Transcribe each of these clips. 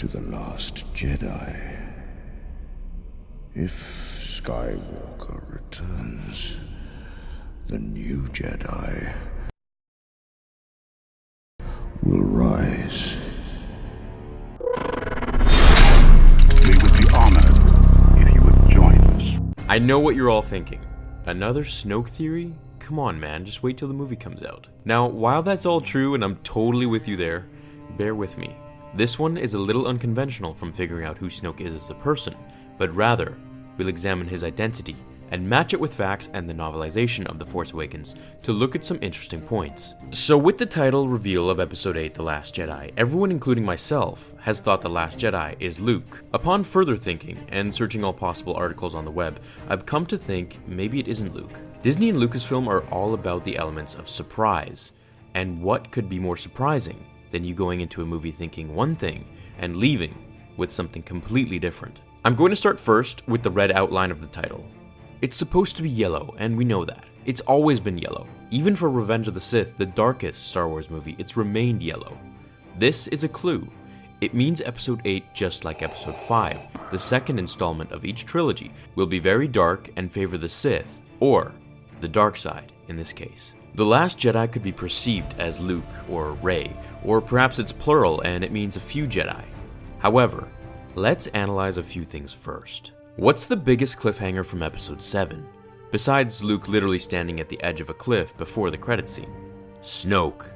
To the last Jedi. If Skywalker returns, the new Jedi will rise. We would be honored if you would join us. I know what you're all thinking. Another Snoke theory? Come on, man, just wait till the movie comes out. Now, while that's all true and I'm totally with you there, bear with me. This one is a little unconventional from figuring out who Snoke is as a person, but rather, we'll examine his identity and match it with facts and the novelization of The Force Awakens to look at some interesting points. So, with the title reveal of Episode 8 The Last Jedi, everyone, including myself, has thought The Last Jedi is Luke. Upon further thinking and searching all possible articles on the web, I've come to think maybe it isn't Luke. Disney and Lucasfilm are all about the elements of surprise, and what could be more surprising than you going into a movie thinking one thing and leaving with something completely different? I'm going to start first with the red outline of the title. It's supposed to be yellow, and we know that. It's always been yellow. Even for Revenge of the Sith, the darkest Star Wars movie, it's remained yellow. This is a clue. It means Episode 8, just like Episode 5, the second installment of each trilogy, will be very dark and favor the Sith, or the dark side in this case. The Last Jedi could be perceived as Luke or Rey, or perhaps it's plural and it means a few Jedi. However, let's analyze a few things first. What's the biggest cliffhanger from Episode 7? Besides Luke literally standing at the edge of a cliff before the credit scene. Snoke.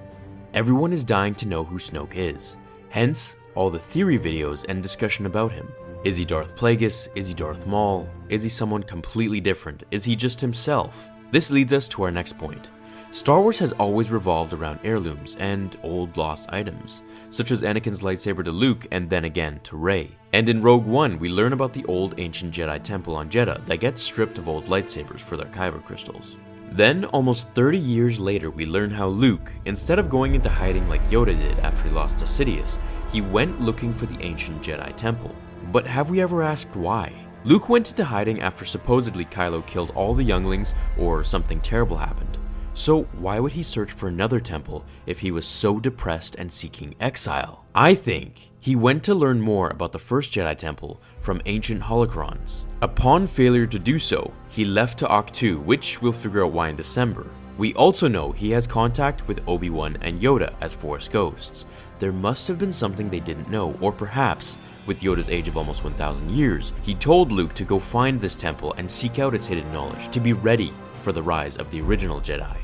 Everyone is dying to know who Snoke is. Hence, all the theory videos and discussion about him. Is he Darth Plagueis? Is he Darth Maul? Is he someone completely different? Is he just himself? This leads us to our next point. Star Wars has always revolved around heirlooms and old lost items, such as Anakin's lightsaber to Luke and then again to Rey. And in Rogue One, we learn about the old ancient Jedi temple on Jedha that gets stripped of old lightsabers for their kyber crystals. Then, almost 30 years later, we learn how Luke, instead of going into hiding like Yoda did after he lost to Sidious, he went looking for the ancient Jedi temple. But have we ever asked why? Luke went into hiding after supposedly Kylo killed all the younglings or something terrible happened. So, why would he search for another temple if he was so depressed and seeking exile? I think he went to learn more about the first Jedi Temple from ancient holocrons. Upon failure to do so, he left to Ahch-To, which we'll figure out why in December. We also know he has contact with Obi Wan and Yoda as Force ghosts. There must have been something they didn't know, or perhaps, with Yoda's age of almost 1,000 years, he told Luke to go find this temple and seek out its hidden knowledge, to be ready for the rise of the original Jedi.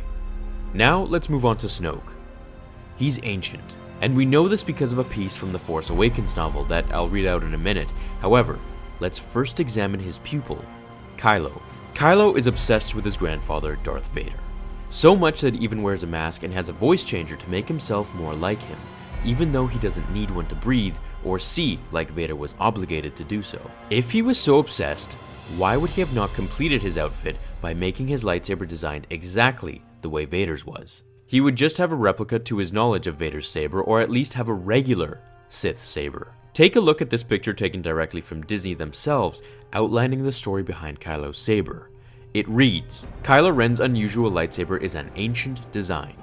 Now, let's move on to Snoke. He's ancient, and we know this because of a piece from the Force Awakens novel that I'll read out in a minute. However, let's first examine his pupil, Kylo. Kylo is obsessed with his grandfather, Darth Vader. So much that he even wears a mask and has a voice changer to make himself more like him, even though he doesn't need one to breathe or see like Vader was obligated to do so. If he was so obsessed, why would he have not completed his outfit by making his lightsaber designed exactly the way Vader's was? He would just have a replica to his knowledge of Vader's saber, or at least have a regular Sith saber. Take a look at this picture taken directly from Disney themselves, outlining the story behind Kylo's saber. It reads Kylo Ren's unusual lightsaber is an ancient design.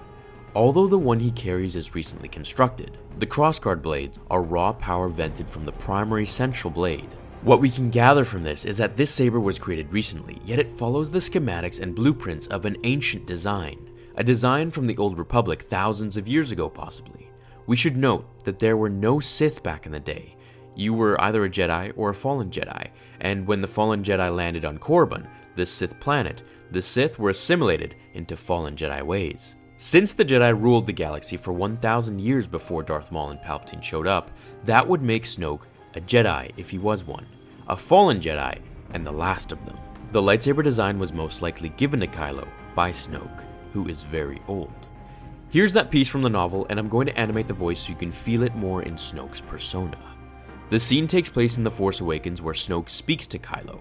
Although the one he carries is recently constructed, the crossguard blades are raw power vented from the primary central blade. What we can gather from this is that this saber was created recently, yet it follows the schematics and blueprints of an ancient design, a design from the Old Republic thousands of years ago, possibly. We should note that there were no Sith back in the day. You were either a Jedi or a fallen Jedi, and when the fallen Jedi landed on Korriban, the Sith planet, the Sith were assimilated into fallen Jedi ways. Since the Jedi ruled the galaxy for 1,000 years before Darth Maul and Palpatine showed up, that would make Snoke a Jedi if he was one, a fallen Jedi, and the last of them. The lightsaber design was most likely given to Kylo by Snoke, who is very old. Here's that piece from the novel, and I'm going to animate the voice so you can feel it more in Snoke's persona. The scene takes place in The Force Awakens where Snoke speaks to Kylo.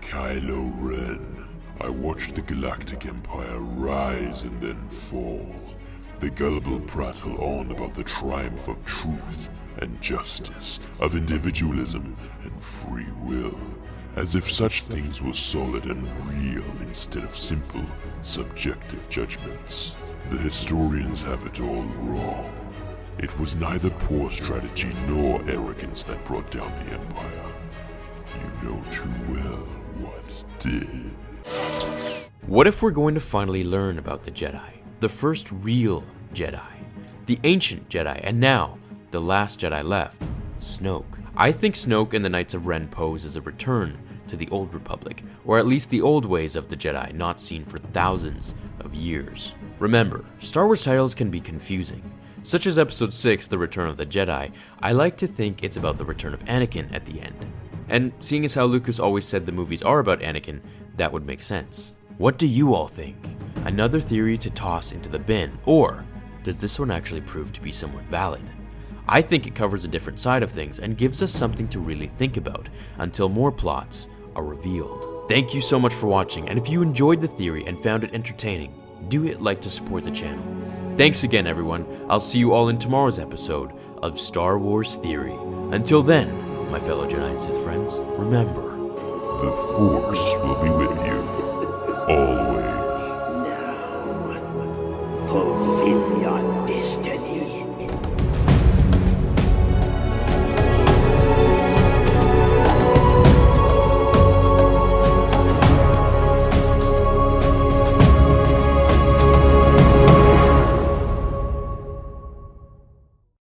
Kylo Ren, I watched the Galactic Empire rise and then fall. The gullible prattle on about the triumph of truth and justice, of individualism and free will, as if such things were solid and real instead of simple, subjective judgments. The historians have it all wrong. It was neither poor strategy nor arrogance that brought down the Empire. You know too well what did. What if we're going to finally learn about the Jedi? The first real Jedi, the ancient Jedi, and now the last Jedi left, Snoke. I think Snoke and the Knights of Ren pose as a return to the Old Republic, or at least the old ways of the Jedi not seen for thousands of years. Remember, Star Wars titles can be confusing. Such as Episode 6, The Return of the Jedi, I like to think it's about the return of Anakin at the end. And seeing as how Lucas always said the movies are about Anakin, that would make sense. What do you all think? Another theory to toss into the bin, or does this one actually prove to be somewhat valid? I think it covers a different side of things and gives us something to really think about until more plots are revealed. Thank you so much for watching, and if you enjoyed the theory and found it entertaining, do it like to support the channel. Thanks again, everyone. I'll see you all in tomorrow's episode of Star Wars Theory. Until then, my fellow Jedi and Sith friends, remember The Force will be with you. Always. Destiny.